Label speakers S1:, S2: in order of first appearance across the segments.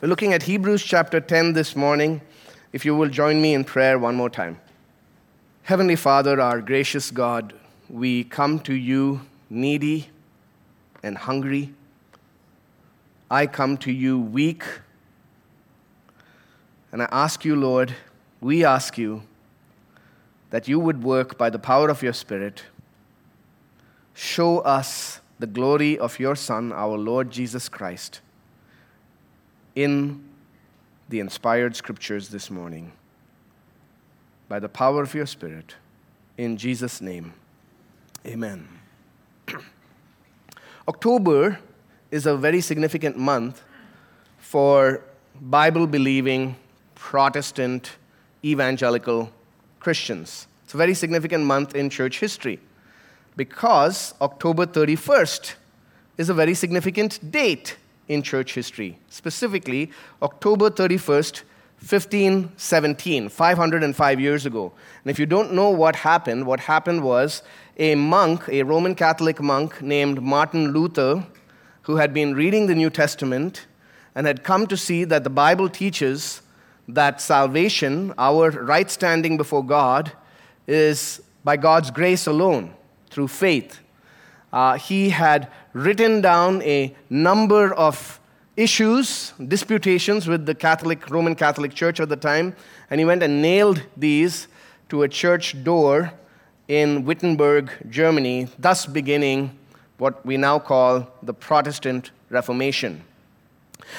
S1: We're looking at Hebrews chapter 10 this morning. If you will join me in prayer one more time. Heavenly Father, our gracious God, we come to you needy and hungry. I come to you weak. And I ask you, Lord, we ask you that you would work by the power of your Spirit. Show us the glory of your Son, our Lord Jesus Christ, in the inspired scriptures this morning. By the power of your Spirit, in Jesus' name, amen. October is a very significant month for Bible believing Protestant evangelical Christians. It's a very significant month in church history because October 31st is a very significant date in church history. Specifically, October 31st, 1517, 505 years ago. And if you don't know what happened, what happened was a monk, a Roman Catholic monk named Martin Luther, who had been reading the New Testament and had come to see that the Bible teaches that salvation, our right standing before God, is by God's grace alone through faith. Uh, he had written down a number of issues, disputations with the Catholic, Roman Catholic Church at the time, and he went and nailed these to a church door in Wittenberg, Germany, thus beginning what we now call the Protestant Reformation.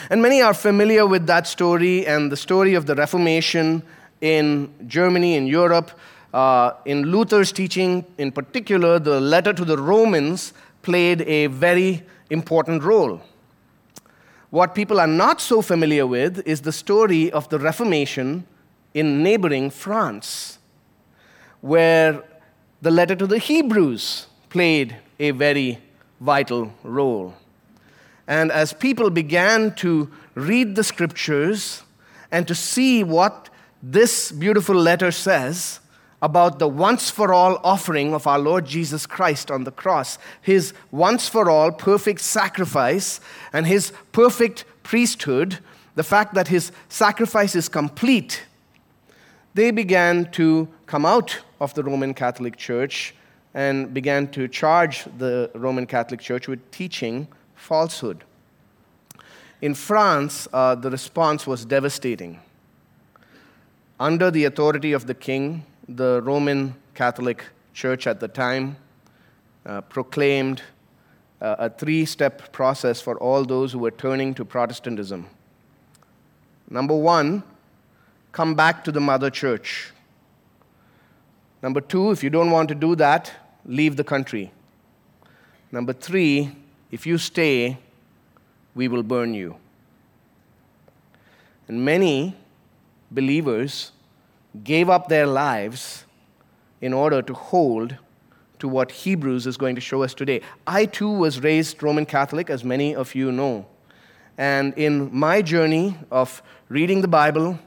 S1: And many are familiar with that story and the story of the Reformation in Germany, in Europe. Uh, in Luther's teaching, in particular, the letter to the Romans played a very important role. What people are not so familiar with is the story of the Reformation in neighboring France, where the letter to the Hebrews played a very vital role. And as people began to read the scriptures and to see what this beautiful letter says, about the once for all offering of our Lord Jesus Christ on the cross, his once for all perfect sacrifice and his perfect priesthood, the fact that his sacrifice is complete, they began to come out of the Roman Catholic Church and began to charge the Roman Catholic Church with teaching falsehood. In France, uh, the response was devastating. Under the authority of the king, the Roman Catholic Church at the time uh, proclaimed uh, a three step process for all those who were turning to Protestantism. Number one, come back to the mother church. Number two, if you don't want to do that, leave the country. Number three, if you stay, we will burn you. And many believers gave up their lives in order to hold to what Hebrews is going to show us today. I too was raised Roman Catholic, as many of you know. And in my journey of reading the Bible,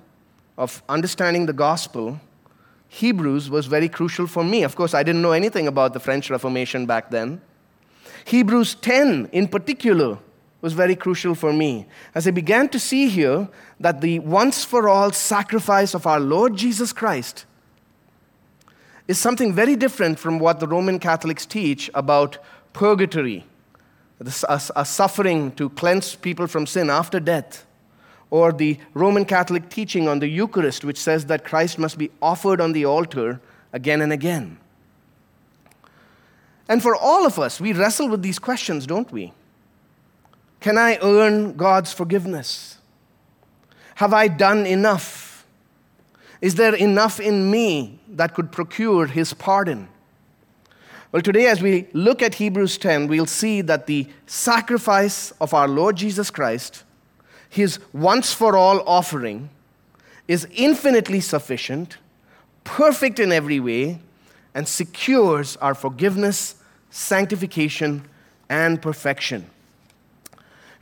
S1: of understanding the gospel, Hebrews was very crucial for me. Of course, I didn't know anything about the French Reformation back then. Hebrews 10, in particular, was very crucial for me as I began to see here that the once for all sacrifice of our Lord Jesus Christ is something very different from what the Roman Catholics teach about purgatory, a, suffering to cleanse people from sin after death, or the Roman Catholic teaching on the Eucharist, which says that Christ must be offered on the altar again and again. And for all of us, we wrestle with these questions, don't we? Can I earn God's forgiveness? Have I done enough? Is there enough in me that could procure His pardon? Well, today, as we look at Hebrews 10, we'll see that the sacrifice of our Lord Jesus Christ, His once for all offering, is infinitely sufficient, perfect in every way, and secures our forgiveness, sanctification, and perfection.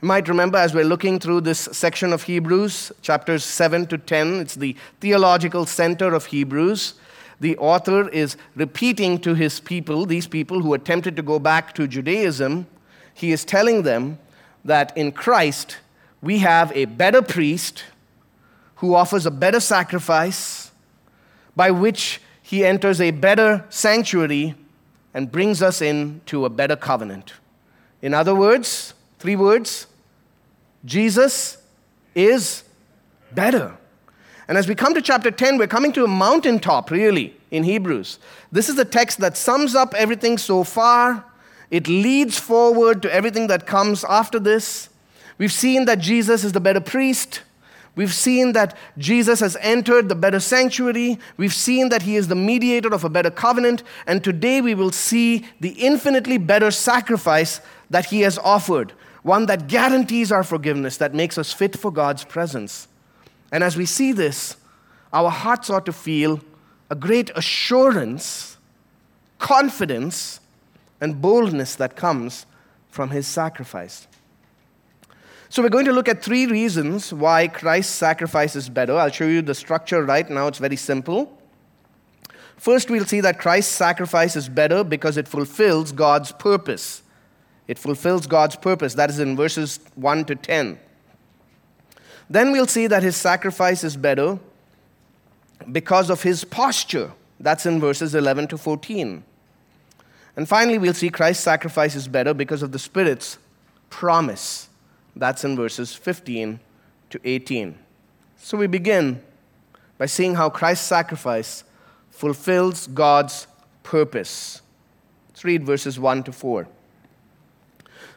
S1: You might remember as we're looking through this section of Hebrews, chapters 7 to 10, it's the theological center of Hebrews. The author is repeating to his people, these people who attempted to go back to Judaism, he is telling them that in Christ we have a better priest who offers a better sacrifice by which he enters a better sanctuary and brings us into a better covenant. In other words, three words Jesus is better. And as we come to chapter 10, we're coming to a mountaintop, really, in Hebrews. This is a text that sums up everything so far. It leads forward to everything that comes after this. We've seen that Jesus is the better priest. We've seen that Jesus has entered the better sanctuary. We've seen that he is the mediator of a better covenant. And today we will see the infinitely better sacrifice that he has offered, one that guarantees our forgiveness, that makes us fit for God's presence. And as we see this, our hearts ought to feel a great assurance, confidence, and boldness that comes from his sacrifice. So, we're going to look at three reasons why Christ's sacrifice is better. I'll show you the structure right now, it's very simple. First, we'll see that Christ's sacrifice is better because it fulfills God's purpose. It fulfills God's purpose. That is in verses 1 to 10. Then we'll see that his sacrifice is better because of his posture. That's in verses 11 to 14. And finally, we'll see Christ's sacrifice is better because of the Spirit's promise. That's in verses 15 to 18. So we begin by seeing how Christ's sacrifice fulfills God's purpose. Let's read verses 1 to 4.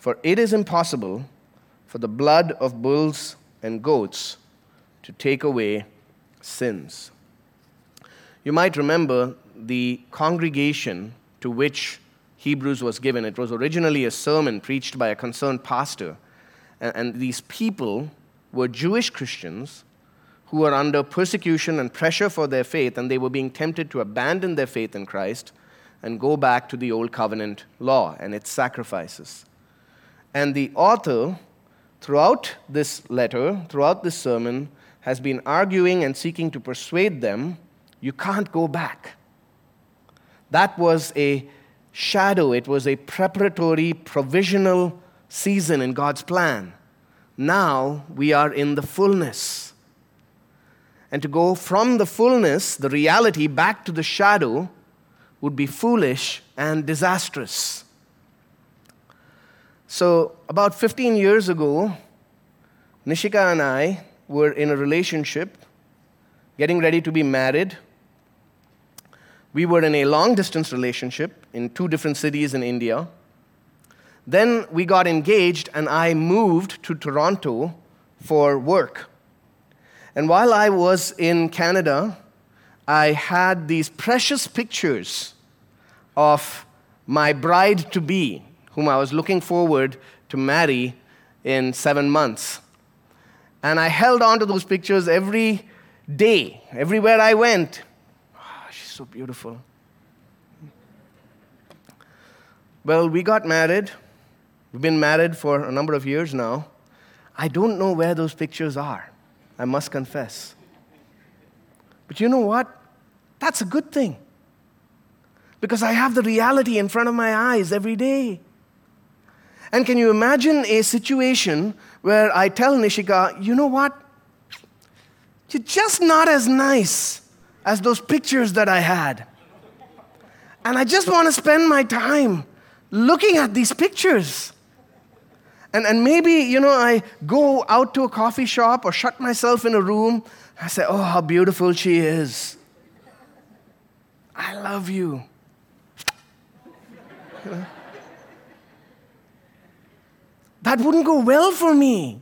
S1: For it is impossible for the blood of bulls and goats to take away sins. You might remember the congregation to which Hebrews was given. It was originally a sermon preached by a concerned pastor. And, these people were Jewish Christians who were under persecution and pressure for their faith, and they were being tempted to abandon their faith in Christ and go back to the old covenant law and its sacrifices. And the author, throughout this letter, throughout this sermon, has been arguing and seeking to persuade them you can't go back. That was a shadow, it was a preparatory, provisional season in God's plan. Now we are in the fullness. And to go from the fullness, the reality, back to the shadow would be foolish and disastrous. So, about 15 years ago, Nishika and I were in a relationship, getting ready to be married. We were in a long distance relationship in two different cities in India. Then we got engaged, and I moved to Toronto for work. And while I was in Canada, I had these precious pictures of my bride to be whom I was looking forward to marry in seven months. And I held on to those pictures every day, everywhere I went. Oh, she's so beautiful. Well, we got married. We've been married for a number of years now. I don't know where those pictures are, I must confess. But you know what? That's a good thing. Because I have the reality in front of my eyes every day. And can you imagine a situation where I tell Nishika, you know what? You're just not as nice as those pictures that I had. And I just want to spend my time looking at these pictures. And, and maybe, you know, I go out to a coffee shop or shut myself in a room. I say, oh, how beautiful she is. I love you. you know? That wouldn't go well for me.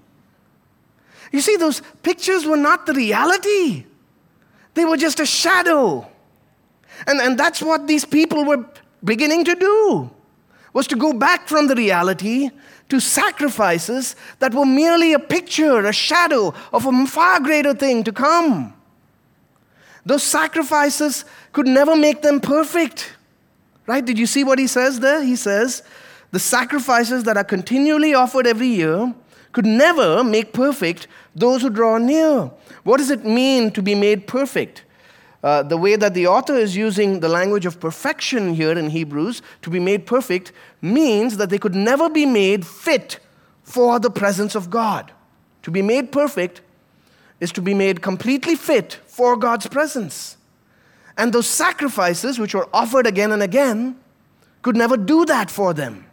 S1: You see, those pictures were not the reality, they were just a shadow. And, and that's what these people were beginning to do. was to go back from the reality to sacrifices that were merely a picture, a shadow of a far greater thing to come. Those sacrifices could never make them perfect. Right? Did you see what he says there? He says, the sacrifices that are continually offered every year could never make perfect those who draw near. What does it mean to be made perfect? Uh, the way that the author is using the language of perfection here in Hebrews, to be made perfect, means that they could never be made fit for the presence of God. To be made perfect is to be made completely fit for God's presence. And those sacrifices, which were offered again and again, could never do that for them.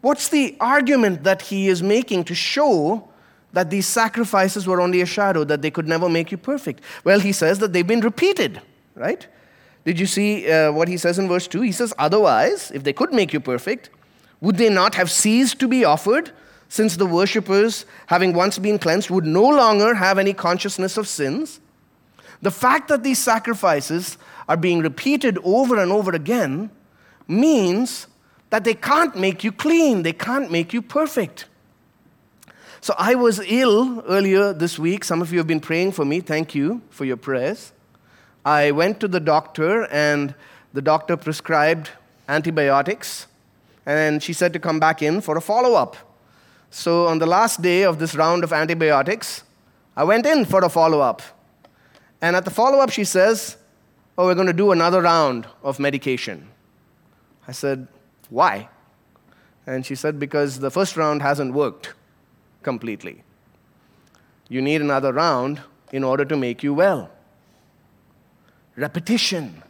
S1: What's the argument that he is making to show that these sacrifices were only a shadow, that they could never make you perfect? Well, he says that they've been repeated, right? Did you see uh, what he says in verse 2? He says, Otherwise, if they could make you perfect, would they not have ceased to be offered, since the worshippers, having once been cleansed, would no longer have any consciousness of sins? The fact that these sacrifices are being repeated over and over again means that they can't make you clean, they can't make you perfect. So I was ill earlier this week. Some of you have been praying for me. Thank you for your prayers. I went to the doctor, and the doctor prescribed antibiotics, and she said to come back in for a follow up. So on the last day of this round of antibiotics, I went in for a follow up. And at the follow up, she says, Oh, we're going to do another round of medication. I said, Why? And she said, Because the first round hasn't worked completely. You need another round in order to make you well. Repetition.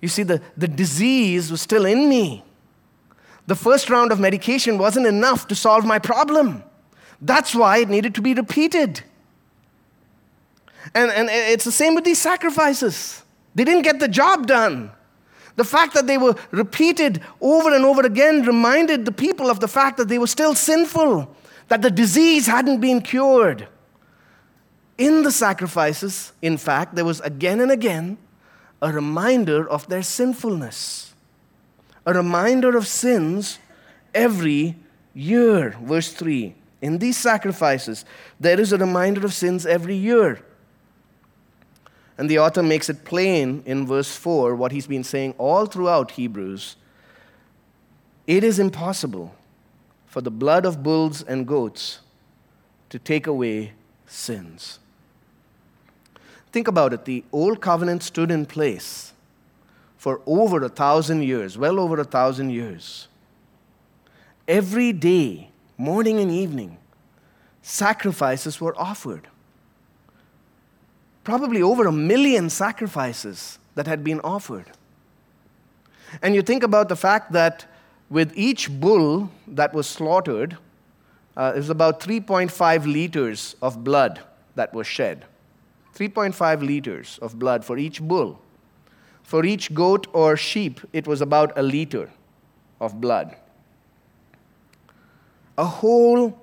S1: You see, the, the disease was still in me. The first round of medication wasn't enough to solve my problem. That's why it needed to be repeated. And, and it's the same with these sacrifices. They didn't get the job done. The fact that they were repeated over and over again reminded the people of the fact that they were still sinful, that the disease hadn't been cured. In the sacrifices, in fact, there was again and again a reminder of their sinfulness, a reminder of sins every year. Verse 3 In these sacrifices, there is a reminder of sins every year. And the author makes it plain in verse 4 what he's been saying all throughout Hebrews. It is impossible for the blood of bulls and goats to take away sins. Think about it. The old covenant stood in place for over a thousand years, well over a thousand years. Every day, morning and evening, sacrifices were offered probably over a million sacrifices that had been offered. And you think about the fact that with each bull that was slaughtered, uh, it was about 3.5 liters of blood that was shed. 3.5 liters of blood for each bull. For each goat or sheep, it was about a liter of blood. A whole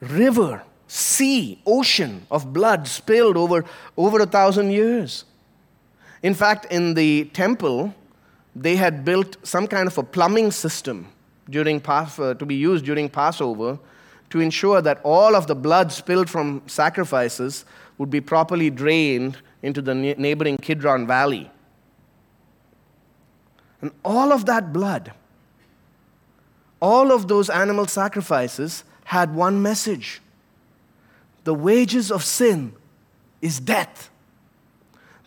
S1: river sea, ocean of blood spilled over, over a thousand years. In fact, in the temple, they had built some kind of a plumbing system during uh, to be used during Passover to ensure that all of the blood spilled from sacrifices would be properly drained into the neighboring Kidron Valley. And all of that blood, all of those animal sacrifices had one message the wages of sin is death.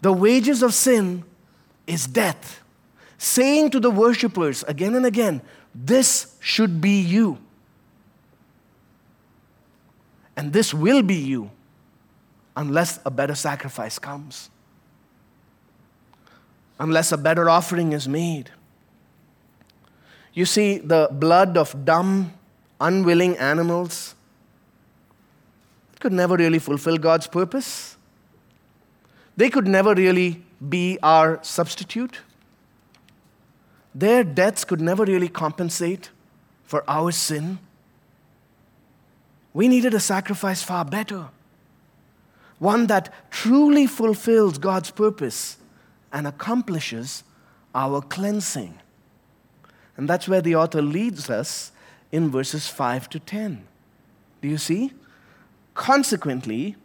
S1: The wages of sin is death. Saying to the worshippers again and again, This should be you. And this will be you unless a better sacrifice comes, unless a better offering is made. You see, the blood of dumb, unwilling animals could never really fulfill God's purpose. They could never really be our substitute. Their deaths could never really compensate for our sin. We needed a sacrifice far better, one that truly fulfills God's purpose and accomplishes our cleansing. And that's where the author leads us in verses 5 to 10. Do you see? Consequently,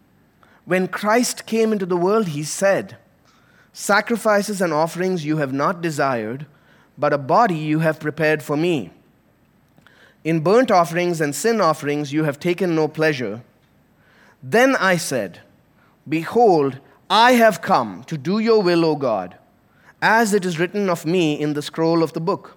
S1: when Christ came into the world, he said, Sacrifices and offerings you have not desired, but a body you have prepared for me. In burnt offerings and sin offerings you have taken no pleasure. Then I said, Behold, I have come to do your will, O God, as it is written of me in the scroll of the book.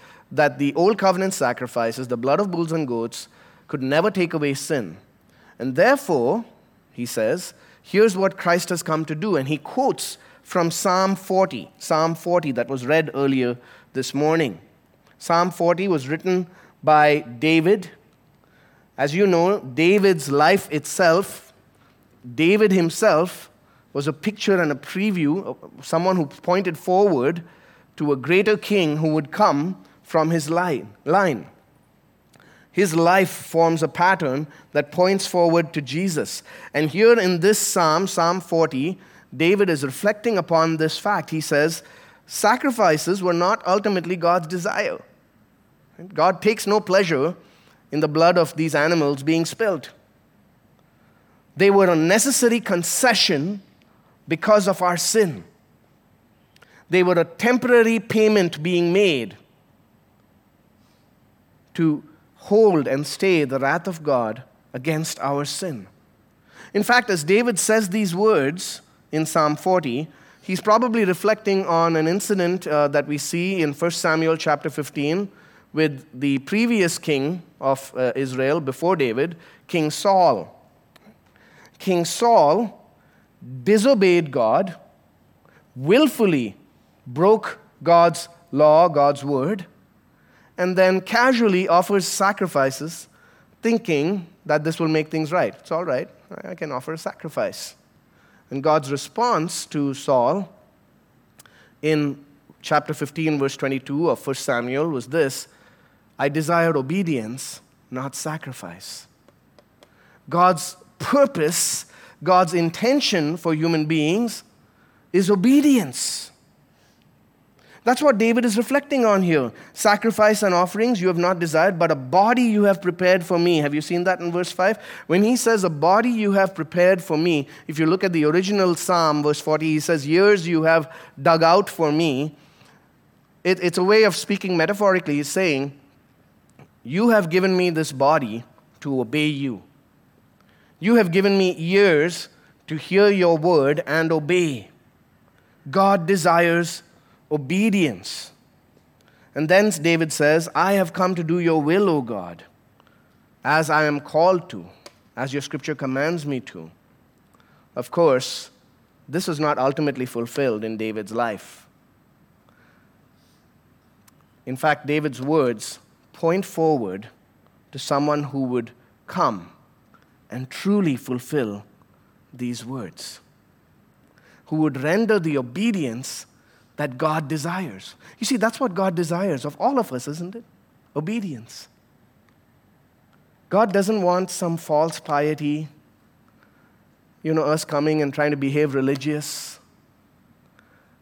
S1: that the old covenant sacrifices, the blood of bulls and goats, could never take away sin. And therefore, he says, here's what Christ has come to do. And he quotes from Psalm 40, Psalm 40 that was read earlier this morning. Psalm 40 was written by David. As you know, David's life itself, David himself, was a picture and a preview of someone who pointed forward to a greater king who would come from his line. His life forms a pattern that points forward to Jesus. And here in this psalm, Psalm 40, David is reflecting upon this fact. He says, Sacrifices were not ultimately God's desire. God takes no pleasure in the blood of these animals being spilled. They were a necessary concession because of our sin. They were a temporary payment being made to hold and stay the wrath of God against our sin. In fact, as David says these words in Psalm 40, he's probably reflecting on an incident uh, that we see in 1 Samuel chapter 15 with the previous king of uh, Israel before David, King Saul. King Saul disobeyed God, willfully broke God's law, God's word, and then casually offers sacrifices, thinking that this will make things right. It's all right, I can offer a sacrifice. And God's response to Saul in chapter 15, verse 22 of 1 Samuel was this I desired obedience, not sacrifice. God's purpose, God's intention for human beings is obedience. That's what David is reflecting on here. Sacrifice and offerings you have not desired, but a body you have prepared for me. Have you seen that in verse 5? When he says, A body you have prepared for me, if you look at the original psalm, verse 40, he says, Years you have dug out for me. It, it's a way of speaking metaphorically. He's saying, you have given me this body to obey you. You have given me ears to hear your word and obey. God desires obedience. And then David says, I have come to do your will, O God, as I am called to, as your scripture commands me to. Of course, this was not ultimately fulfilled in David's life. In fact, David's words point forward to someone who would come and truly fulfill these words, who would render the obedience that God desires. You see, that's what God desires of all of us, isn't it? Obedience. God doesn't want some false piety, you know, us coming and trying to behave religious.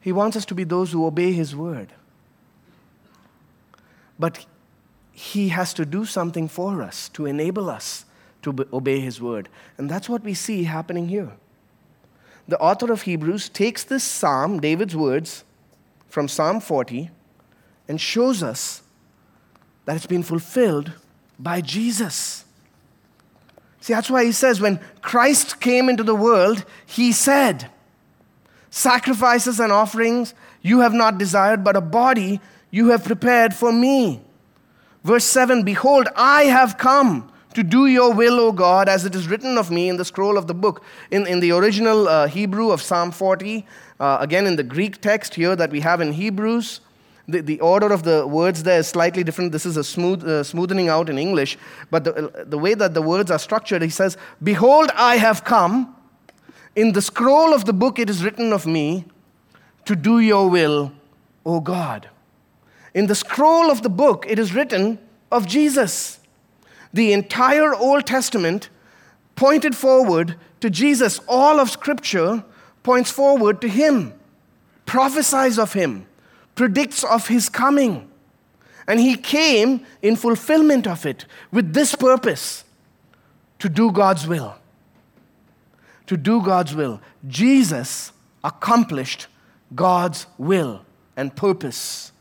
S1: He wants us to be those who obey His word. But he has to do something for us to enable us to obey His word. And that's what we see happening here. The author of Hebrews takes this psalm, David's words, from Psalm 40, and shows us that it's been fulfilled by Jesus. See, that's why he says when Christ came into the world, he said, Sacrifices and offerings you have not desired, but a body you have prepared for me. Verse 7 Behold, I have come to do your will, O God, as it is written of me in the scroll of the book. In, in the original uh, Hebrew of Psalm 40, uh, again in the Greek text here that we have in Hebrews, the, the order of the words there is slightly different. This is a smooth, uh, smoothing out in English. But the, the way that the words are structured, he says, Behold, I have come. In the scroll of the book it is written of me to do your will, O God. In the scroll of the book it is written of Jesus. The entire Old Testament pointed forward to Jesus. All of Scripture points forward to Him, prophesies of Him, predicts of His coming. And He came in fulfillment of it with this purpose to do God's will. To do God's will. Jesus accomplished God's will and purpose.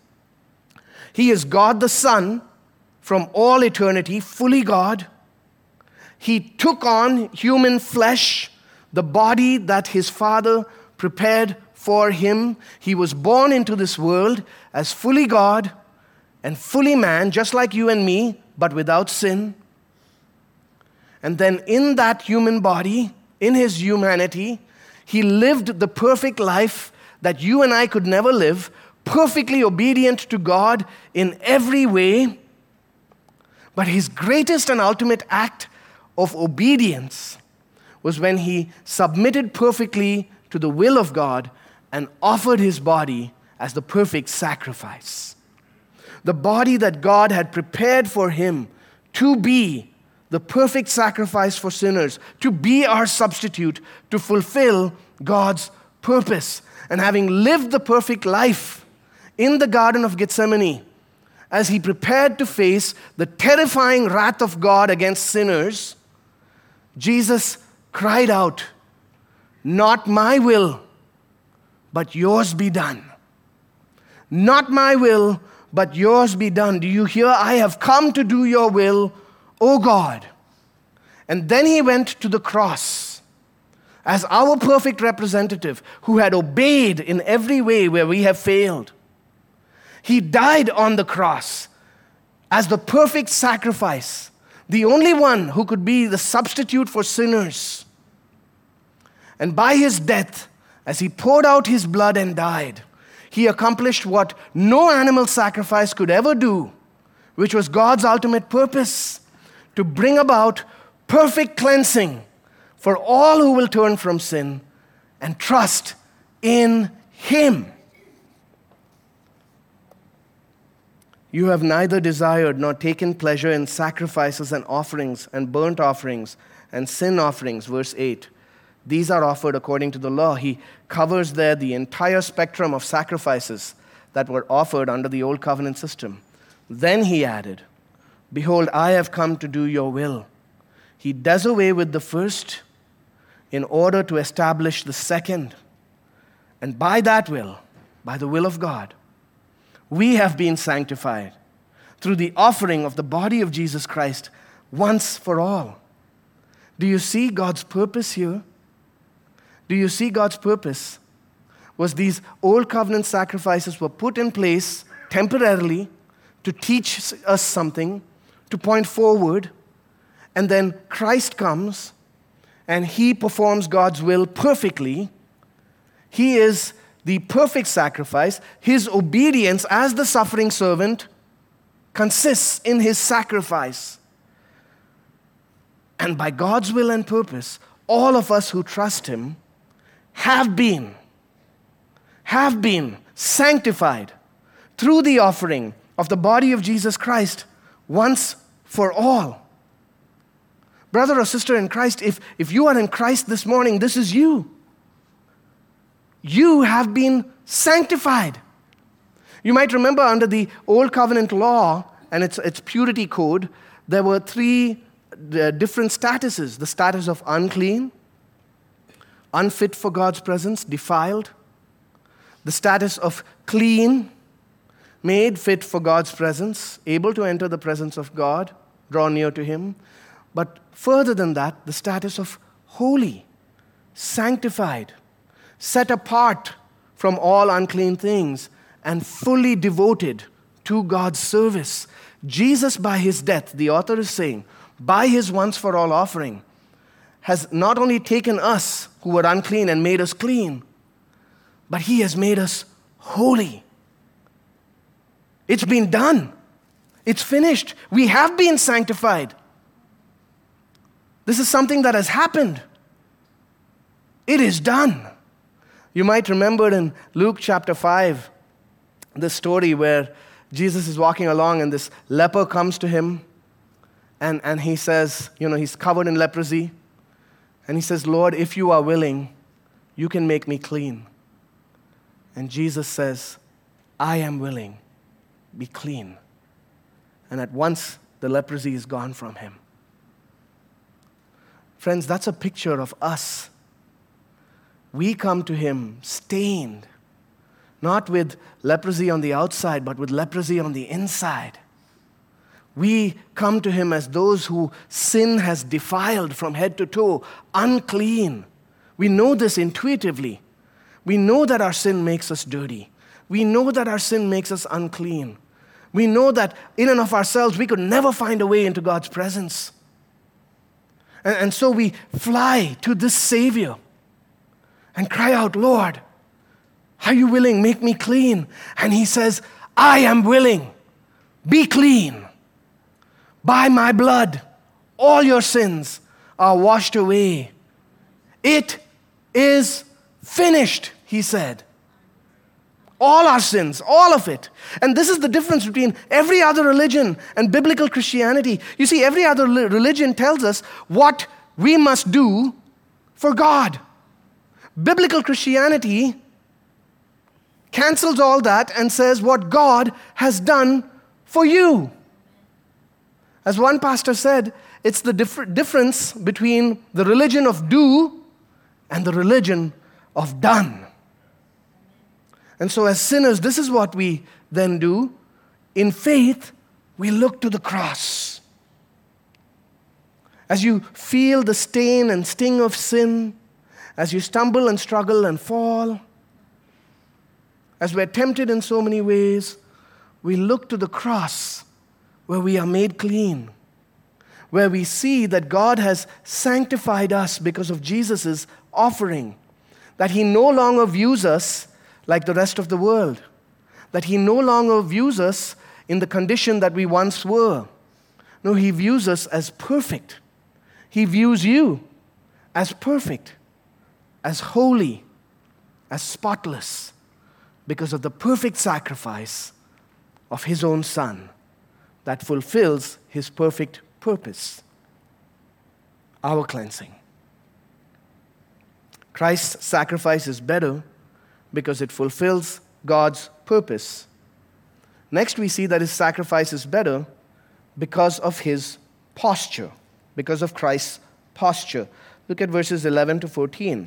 S1: He is God the Son from all eternity, fully God he took on human flesh, the body that his father prepared for him. He was born into this world as fully God and fully man, just like you and me, but without sin. And then in that human body, in his humanity, he lived the perfect life that you and I could never live, perfectly obedient to God in every way. But his greatest and ultimate act of obedience was when he submitted perfectly to the will of God and offered his body as the perfect sacrifice. The body that God had prepared for him to be the perfect sacrifice for sinners, to be our substitute, to fulfill God's purpose. And having lived the perfect life in the Garden of Gethsemane, as he prepared to face the terrifying wrath of God against sinners, Jesus cried out, Not my will, but yours be done. Not my will, but yours be done. Do you hear? I have come to do your will, O God. And then he went to the cross as our perfect representative who had obeyed in every way where we have failed. He died on the cross as the perfect sacrifice the only one who could be the substitute for sinners. And by his death, as he poured out his blood and died, he accomplished what no animal sacrifice could ever do, which was God's ultimate purpose to bring about perfect cleansing for all who will turn from sin and trust in him. You have neither desired nor taken pleasure in sacrifices and offerings and burnt offerings and sin offerings. Verse 8. These are offered according to the law. He covers there the entire spectrum of sacrifices that were offered under the old covenant system. Then he added, Behold, I have come to do your will. He does away with the first in order to establish the second. And by that will, by the will of God, we have been sanctified through the offering of the body of Jesus Christ once for all. Do you see God's purpose here? Do you see God's purpose? Was these old covenant sacrifices were put in place temporarily to teach us something, to point forward, and then Christ comes and he performs God's will perfectly. He is the perfect sacrifice, his obedience as the suffering servant consists in his sacrifice. And by God's will and purpose, all of us who trust him have been have been sanctified through the offering of the body of Jesus Christ once for all. Brother or sister in Christ, if, if you are in Christ this morning, this is you you have been sanctified. You might remember under the Old Covenant law and its, its purity code, there were three uh, different statuses the status of unclean, unfit for God's presence, defiled, the status of clean, made fit for God's presence, able to enter the presence of God, draw near to Him. But further than that, the status of holy, sanctified, set apart from all unclean things, and fully devoted to God's service. Jesus, by his death, the author is saying, by his once for all offering, has not only taken us who were unclean and made us clean, but he has made us holy. It's been done. It's finished. We have been sanctified. This is something that has happened. It is done. You might remember in Luke chapter 5, the story where Jesus is walking along and this leper comes to him and, and he says, you know, he's covered in leprosy. And he says, Lord, if you are willing, you can make me clean. And Jesus says, I am willing, be clean. And at once the leprosy is gone from him. Friends, that's a picture of us. We come to him stained, not with leprosy on the outside, but with leprosy on the inside. We come to him as those who sin has defiled from head to toe, unclean. We know this intuitively. We know that our sin makes us dirty. We know that our sin makes us unclean. We know that in and of ourselves we could never find a way into God's presence. And, and so we fly to this Savior and cry out, Lord, are you willing? Make me clean. And He says, I am willing. Be clean. By my blood, all your sins are washed away. It is finished, he said. All our sins, all of it. And this is the difference between every other religion and biblical Christianity. You see, every other religion tells us what we must do for God. Biblical Christianity cancels all that and says what God has done for you. As one pastor said, it's the dif- difference between the religion of do and the religion of done. And so, as sinners, this is what we then do. In faith, we look to the cross. As you feel the stain and sting of sin, as you stumble and struggle and fall, as we're tempted in so many ways, we look to the cross where we are made clean, where we see that God has sanctified us because of Jesus' offering, that He no longer views us like the rest of the world, that He no longer views us in the condition that we once were. No, He views us as perfect. He views you as perfect, as holy, as spotless, because of the perfect sacrifice of His own Son that fulfills his perfect purpose our cleansing. Christ's sacrifice is better because it fulfills God's purpose. Next, we see that his sacrifice is better because of his posture, because of Christ's posture. Look at verses 11 to 14.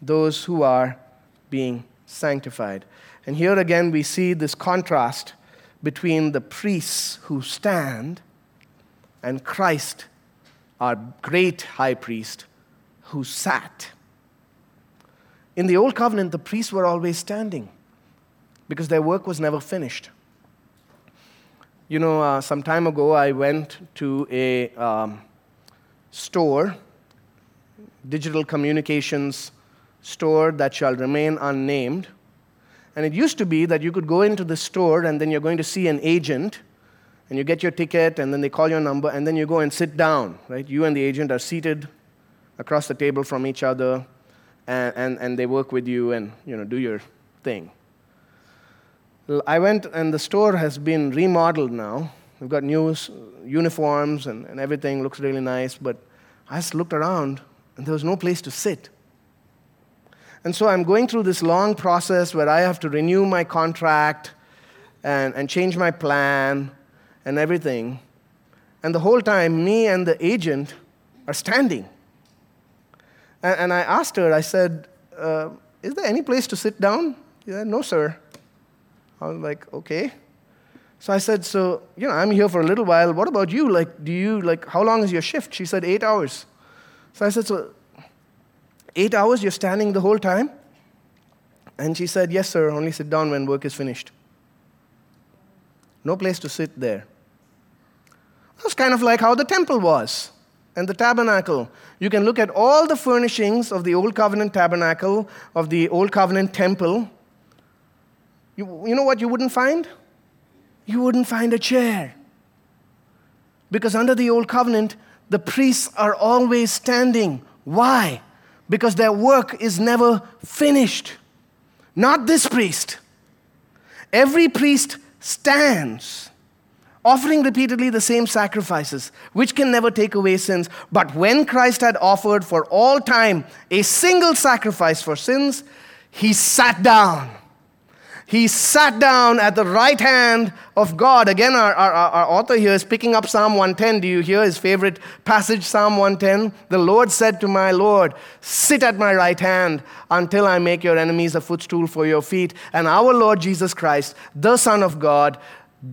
S1: those who are being sanctified. And here again, we see this contrast between the priests who stand and Christ, our great high priest, who sat. In the Old Covenant, the priests were always standing because their work was never finished. You know, uh, some time ago, I went to a um, store, digital communications store that shall remain unnamed and it used to be that you could go into the store and then you're going to see an agent and you get your ticket and then they call your number and then you go and sit down, right? You and the agent are seated across the table from each other and, and, and they work with you and, you know, do your thing. I went and the store has been remodeled now. We've got new uniforms and, and everything looks really nice, but I just looked around and there was no place to sit. And so I'm going through this long process where I have to renew my contract and, and change my plan and everything. And the whole time, me and the agent are standing. And, and I asked her, I said, uh, Is there any place to sit down? Said, No, sir. I was like, Okay. So I said, So, you know, I'm here for a little while. What about you? Like, do you, like, how long is your shift? She said, Eight hours. So I said, So, eight hours, you're standing the whole time? And she said, Yes, sir, only sit down when work is finished. No place to sit there. That's kind of like how the temple was and the tabernacle. You can look at all the furnishings of the Old Covenant tabernacle, of the Old Covenant temple. You, you know what you wouldn't find? You wouldn't find a chair. Because under the Old Covenant, the priests are always standing. Why? Because their work is never finished. Not this priest. Every priest stands, offering repeatedly the same sacrifices, which can never take away sins. But when Christ had offered for all time a single sacrifice for sins, he sat down he sat down at the right hand of God. Again, our, our, our, author here is picking up Psalm 110. Do you hear his favorite passage, Psalm 110? The Lord said to my Lord, Sit at my right hand until I make your enemies a footstool for your feet. And our Lord Jesus Christ, the Son of God,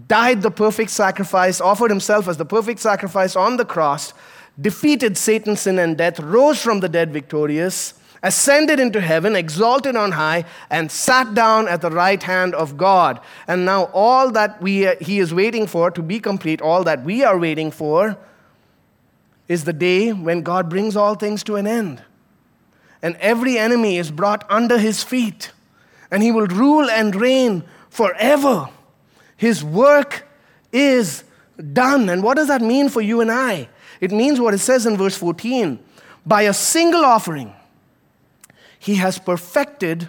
S1: died the perfect sacrifice, offered himself as the perfect sacrifice on the cross, defeated Satan, sin, and death, rose from the dead victorious ascended into heaven, exalted on high, and sat down at the right hand of God. And now, all that we, uh, he is waiting for to be complete, all that we are waiting for, is the day when God brings all things to an end. And every enemy is brought under his feet, and he will rule and reign forever. His work is done. And what does that mean for you and I? It means what it says in verse 14 by a single offering he has perfected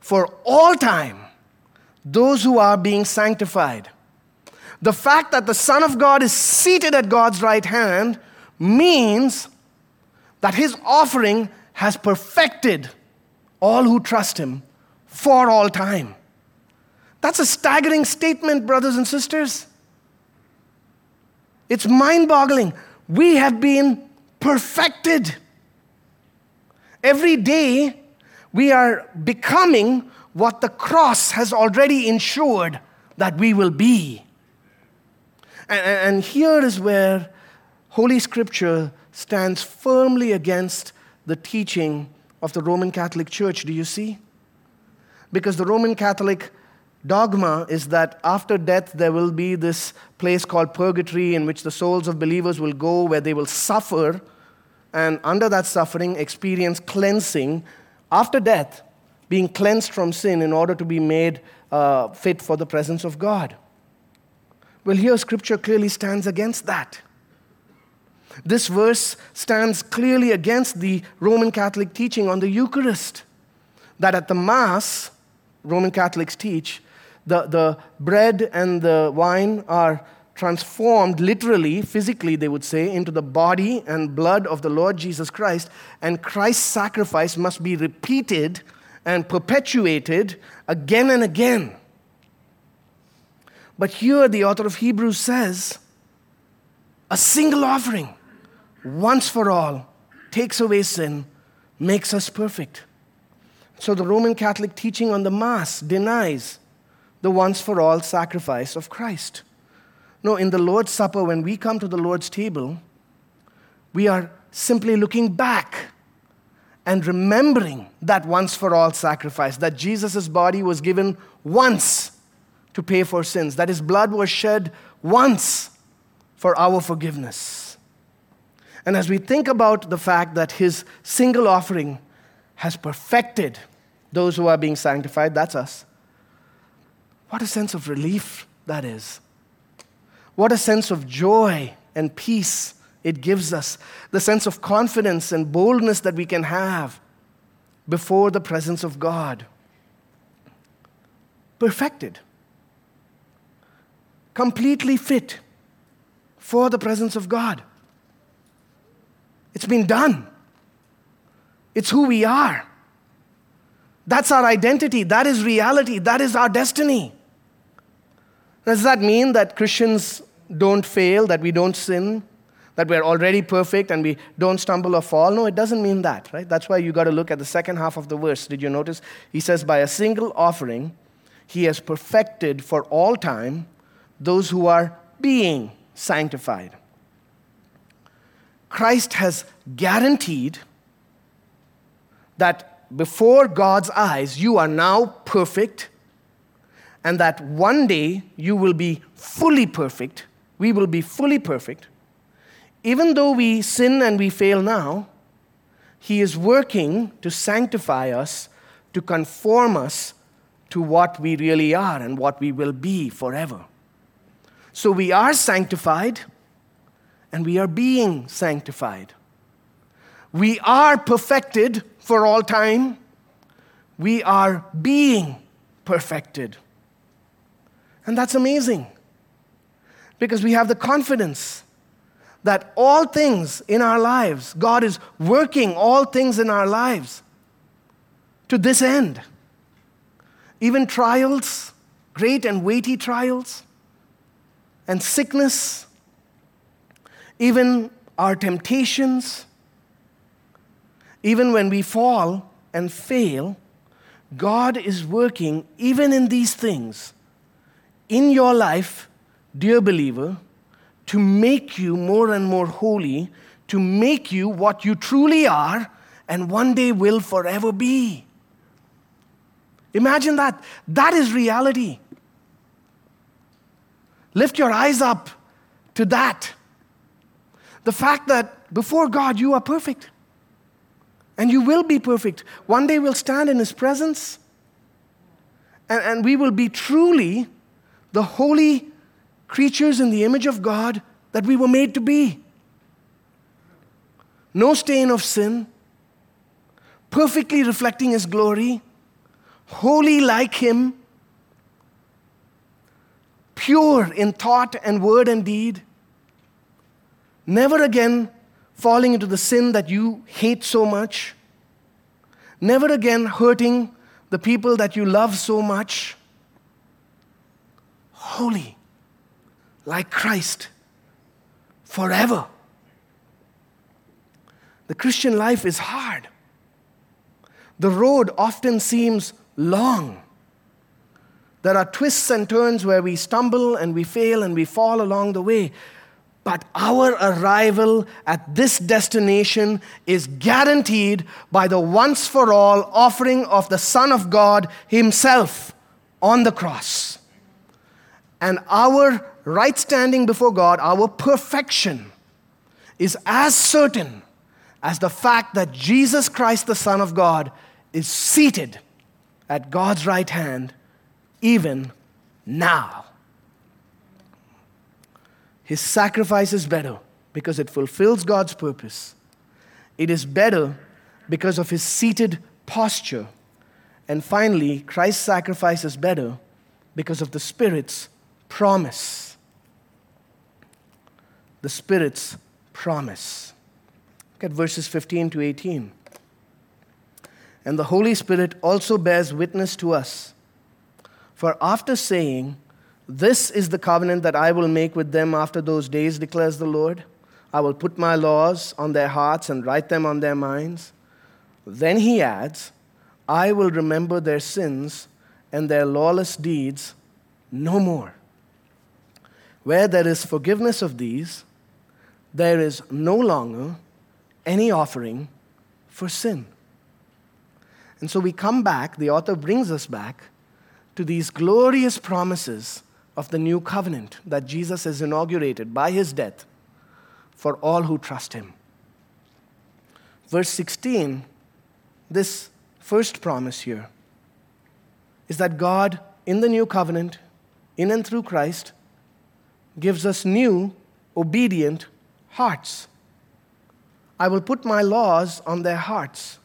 S1: for all time those who are being sanctified. The fact that the Son of God is seated at God's right hand means that his offering has perfected all who trust him for all time. That's a staggering statement, brothers and sisters. It's mind boggling. We have been perfected. Every day, we are becoming what the cross has already ensured that we will be. And, and, here is where Holy Scripture stands firmly against the teaching of the Roman Catholic Church. Do you see? Because the Roman Catholic dogma is that after death there will be this place called purgatory in which the souls of believers will go where they will suffer and under that suffering experience cleansing after death, being cleansed from sin in order to be made uh, fit for the presence of God. Well, here scripture clearly stands against that. This verse stands clearly against the Roman Catholic teaching on the Eucharist. That at the Mass, Roman Catholics teach, the, the bread and the wine are transformed literally, physically, they would say, into the body and blood of the Lord Jesus Christ, and Christ's sacrifice must be repeated and perpetuated again and again. But here, the author of Hebrews says, a single offering, once for all, takes away sin, makes us perfect. So the Roman Catholic teaching on the Mass denies the once for all sacrifice of Christ. No, in the Lord's Supper, when we come to the Lord's table, we are simply looking back and remembering that once for all sacrifice, that Jesus' body was given once to pay for sins, that his blood was shed once for our forgiveness. And as we think about the fact that his single offering has perfected those who are being sanctified, that's us. What a sense of relief that is. What a sense of joy and peace it gives us. The sense of confidence and boldness that we can have before the presence of God. Perfected, completely fit for the presence of God. It's been done. It's who we are. That's our identity. That is reality. That is our destiny. Does that mean that Christians don't fail, that we don't sin, that we're already perfect and we don't stumble or fall? No, it doesn't mean that, right? That's why you got to look at the second half of the verse. Did you notice? He says, By a single offering, he has perfected for all time those who are being sanctified. Christ has guaranteed that before God's eyes, you are now perfect, and that one day you will be fully perfect. We will be fully perfect. Even though we sin and we fail now, He is working to sanctify us, to conform us to what we really are and what we will be forever. So we are sanctified and we are being sanctified. We are perfected for all time. We are being perfected. And that's amazing because we have the confidence that all things in our lives, God is working all things in our lives to this end. Even trials, great and weighty trials, and sickness, even our temptations, even when we fall and fail, God is working even in these things in your life, dear believer, to make you more and more holy, to make you what you truly are and one day will forever be. Imagine that. That is reality. Lift your eyes up to that. The fact that before God you are perfect. And you will be perfect. One day we'll stand in His presence and, and we will be truly the holy creatures in the image of God that we were made to be. No stain of sin, perfectly reflecting His glory, holy like Him, pure in thought and word and deed, never again falling into the sin that you hate so much, never again hurting the people that you love so much. Holy, like Christ, forever. The Christian life is hard. The road often seems long. There are twists and turns where we stumble and we fail and we fall along the way. But our arrival at this destination is guaranteed by the once for all offering of the Son of God Himself on the cross. And our right standing before God, our perfection, is as certain as the fact that Jesus Christ, the Son of God, is seated at God's right hand even now. His sacrifice is better because it fulfills God's purpose. It is better because of his seated posture. And finally, Christ's sacrifice is better because of the Spirit's promise. The Spirit's promise. Look at verses 15 to 18. And the Holy Spirit also bears witness to us. For after saying, this is the covenant that I will make with them after those days, declares the Lord. I will put my laws on their hearts and write them on their minds. Then he adds, I will remember their sins and their lawless deeds no more. Where there is forgiveness of these, there is no longer any offering for sin. And so we come back, the author brings us back to these glorious promises of the new covenant that Jesus has inaugurated by his death for all who trust him. Verse 16, this first promise here is that God, in the new covenant, in and through Christ, gives us new, obedient hearts. I will put my laws on their hearts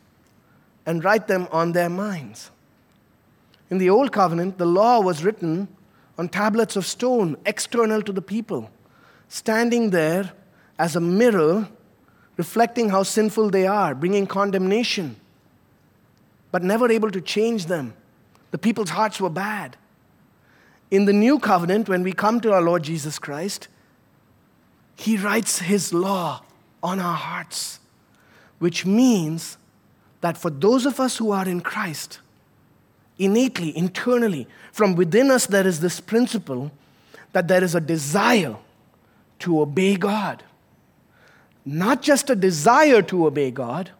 S1: and write them on their minds. In the Old Covenant, the law was written on tablets of stone external to the people, standing there as a mirror reflecting how sinful they are, bringing condemnation, but never able to change them. The people's hearts were bad. In the new covenant, when we come to our Lord Jesus Christ, He writes His law on our hearts, which means that for those of us who are in Christ, innately, internally, from within us, there is this principle that there is a desire to obey God. Not just a desire to obey God,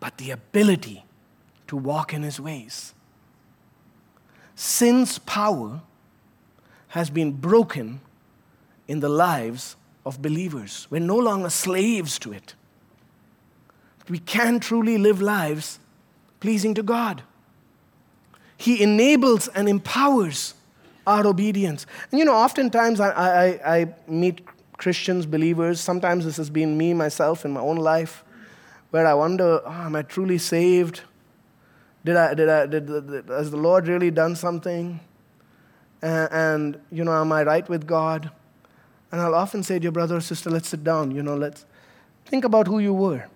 S1: but the ability to walk in His ways. Sin's power has been broken in the lives of believers. We're no longer slaves to it. We can truly live lives pleasing to God. He enables and empowers our obedience. And you know, oftentimes I, I, I meet Christians, believers, sometimes this has been me, myself, in my own life, where I wonder, oh, am I truly saved? Did I, did I, did, did, has the Lord really done something? And, and, you know, am I right with God? And I'll often say to your brother or sister, let's sit down, you know, let's think about who you were.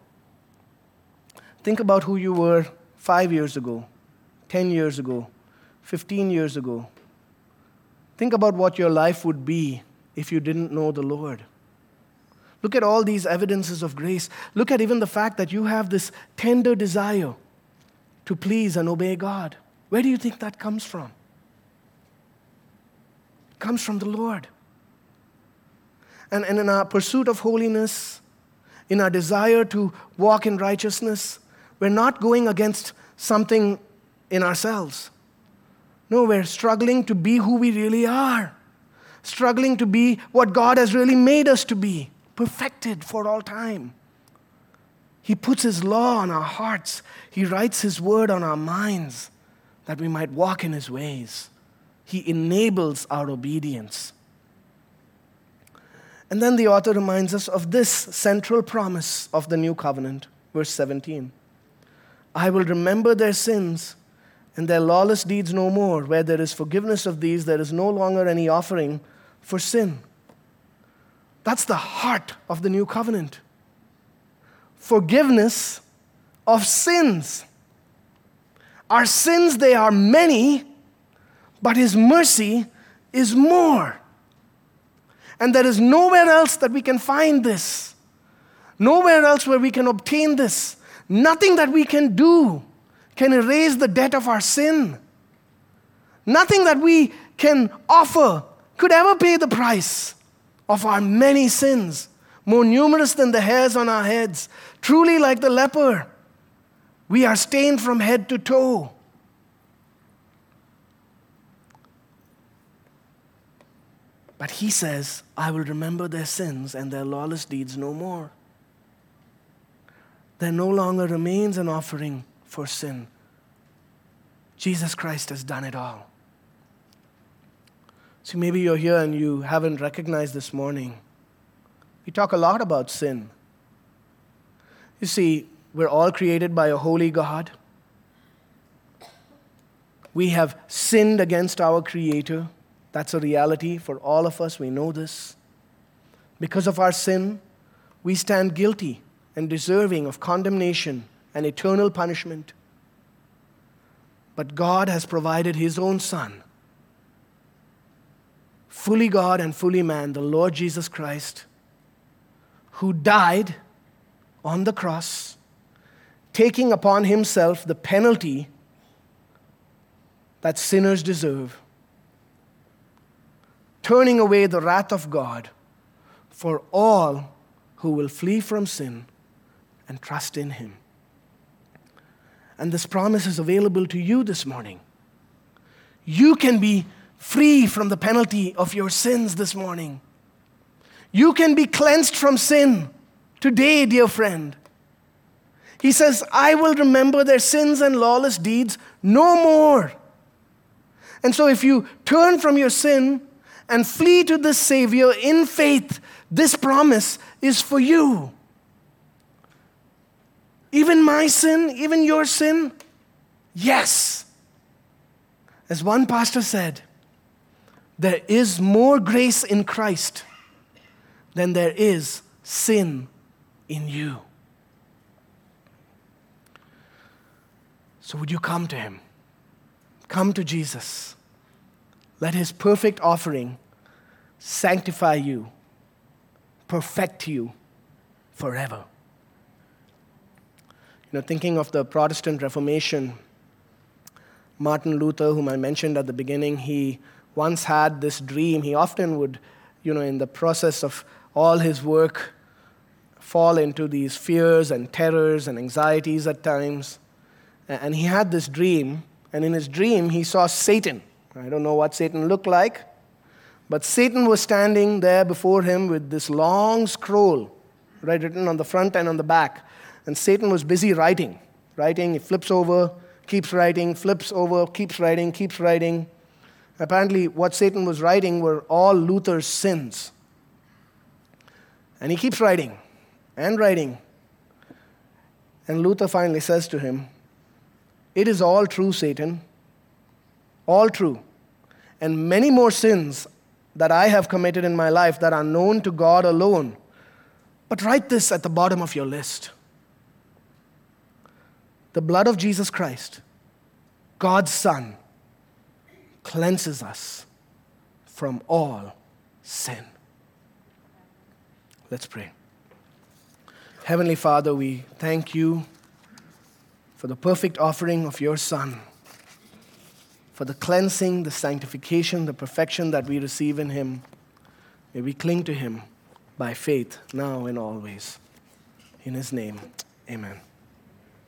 S1: Think about who you were five years ago, 10 years ago, 15 years ago. Think about what your life would be if you didn't know the Lord. Look at all these evidences of grace. Look at even the fact that you have this tender desire to please and obey God. Where do you think that comes from? It comes from the Lord. And, and in our pursuit of holiness, in our desire to walk in righteousness, we're not going against something in ourselves. No, we're struggling to be who we really are, struggling to be what God has really made us to be, perfected for all time. He puts His law on our hearts, He writes His word on our minds that we might walk in His ways. He enables our obedience. And then the author reminds us of this central promise of the new covenant, verse 17 I will remember their sins and their lawless deeds no more. Where there is forgiveness of these, there is no longer any offering for sin. That's the heart of the new covenant. Forgiveness of sins. Our sins, they are many, but His mercy is more. And there is nowhere else that we can find this. Nowhere else where we can obtain this. Nothing that we can do can erase the debt of our sin. Nothing that we can offer could ever pay the price of our many sins, more numerous than the hairs on our heads. Truly, like the leper, we are stained from head to toe. But he says, I will remember their sins and their lawless deeds no more. There no longer remains an offering for sin. Jesus Christ has done it all. See, maybe you're here and you haven't recognized this morning. We talk a lot about sin. You see, we're all created by a holy God. We have sinned against our Creator. That's a reality for all of us. We know this. Because of our sin, we stand guilty and deserving of condemnation and eternal punishment. But God has provided His own Son, fully God and fully man, the Lord Jesus Christ, who died on the cross, taking upon Himself the penalty that sinners deserve turning away the wrath of God for all who will flee from sin and trust in Him. And this promise is available to you this morning. You can be free from the penalty of your sins this morning. You can be cleansed from sin today, dear friend. He says, I will remember their sins and lawless deeds no more. And so, if you turn from your sin and flee to the Savior in faith, this promise is for you. Even my sin, even your sin? Yes. As one pastor said, there is more grace in Christ than there is sin in you. So, would you come to Him? Come to Jesus. Let his perfect offering sanctify you, perfect you forever. You know, thinking of the Protestant Reformation, Martin Luther, whom I mentioned at the beginning, he once had this dream. He often would, you know, in the process of all his work, fall into these fears and terrors and anxieties at times. And he had this dream, and in his dream, he saw Satan. I don't know what Satan looked like, but Satan was standing there before him with this long scroll, right, written on the front and on the back. And Satan was busy writing, writing. He flips over, keeps writing, flips over, keeps writing, keeps writing. Apparently, what Satan was writing were all Luther's sins. And he keeps writing and writing. And Luther finally says to him, It is all true, Satan. All true. And many more sins that I have committed in my life that are known to God alone. But write this at the bottom of your list the blood of Jesus Christ, God's Son, cleanses us from all sin. Let's pray. Heavenly Father, we thank you for the perfect offering of your Son, for the cleansing, the sanctification, the perfection that we receive in Him. May we cling to Him by faith now and always. In His name, amen.